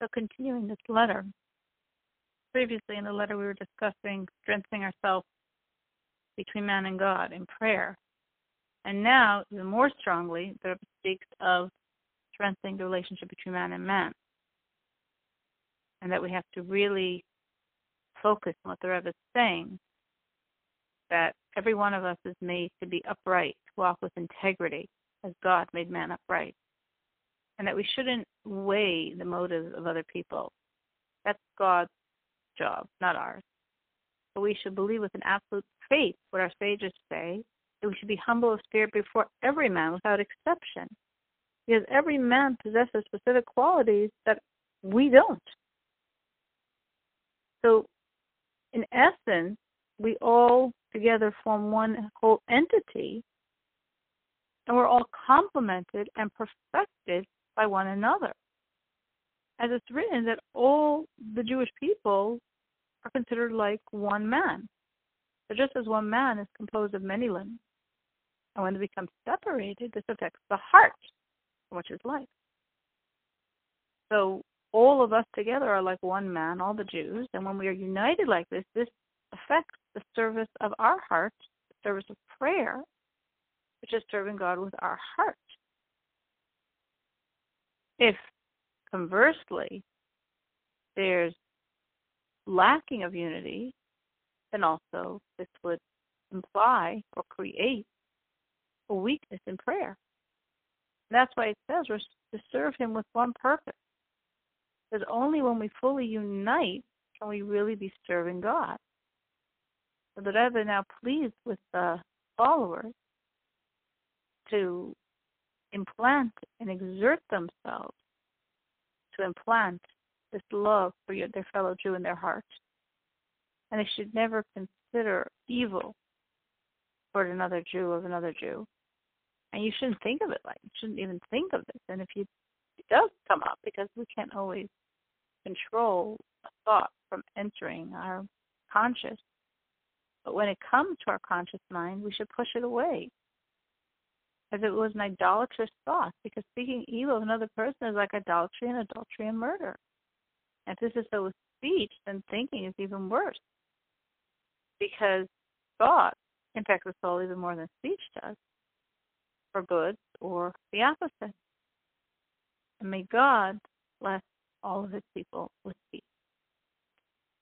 So, continuing this letter, previously in the letter we were discussing strengthening ourselves between man and God in prayer. And now, even more strongly, the Rebbe speaks of strengthening the relationship between man and man. And that we have to really focus on what the Rebbe is saying that every one of us is made to be upright, to walk with integrity, as God made man upright. And that we shouldn't weigh the motives of other people. That's God's job, not ours. But we should believe with an absolute faith what our sages say, that we should be humble of spirit before every man without exception. Because every man possesses specific qualities that we don't. So, in essence, we all together form one whole entity, and we're all complemented and perfected by one another. As it's written that all the Jewish people are considered like one man. So just as one man is composed of many limbs, and when they become separated, this affects the heart, which is life. So all of us together are like one man, all the Jews, and when we are united like this, this affects the service of our heart, the service of prayer, which is serving God with our heart. If conversely, there's lacking of unity, then also this would imply or create a weakness in prayer. And that's why it says we're to serve Him with one purpose. Because only when we fully unite can we really be serving God. So the Rebbe now pleased with the followers to implant and exert themselves to implant this love for your, their fellow Jew in their hearts. And they should never consider evil toward another Jew of another Jew. And you shouldn't think of it like you shouldn't even think of this. And if you it does come up because we can't always control a thought from entering our conscious. But when it comes to our conscious mind, we should push it away as it was an idolatrous thought, because speaking evil of another person is like idolatry and adultery and murder. And if this is so with speech, then thinking is even worse. Because thought impacts the soul even more than speech does, for good or the opposite. And may God bless all of his people with peace.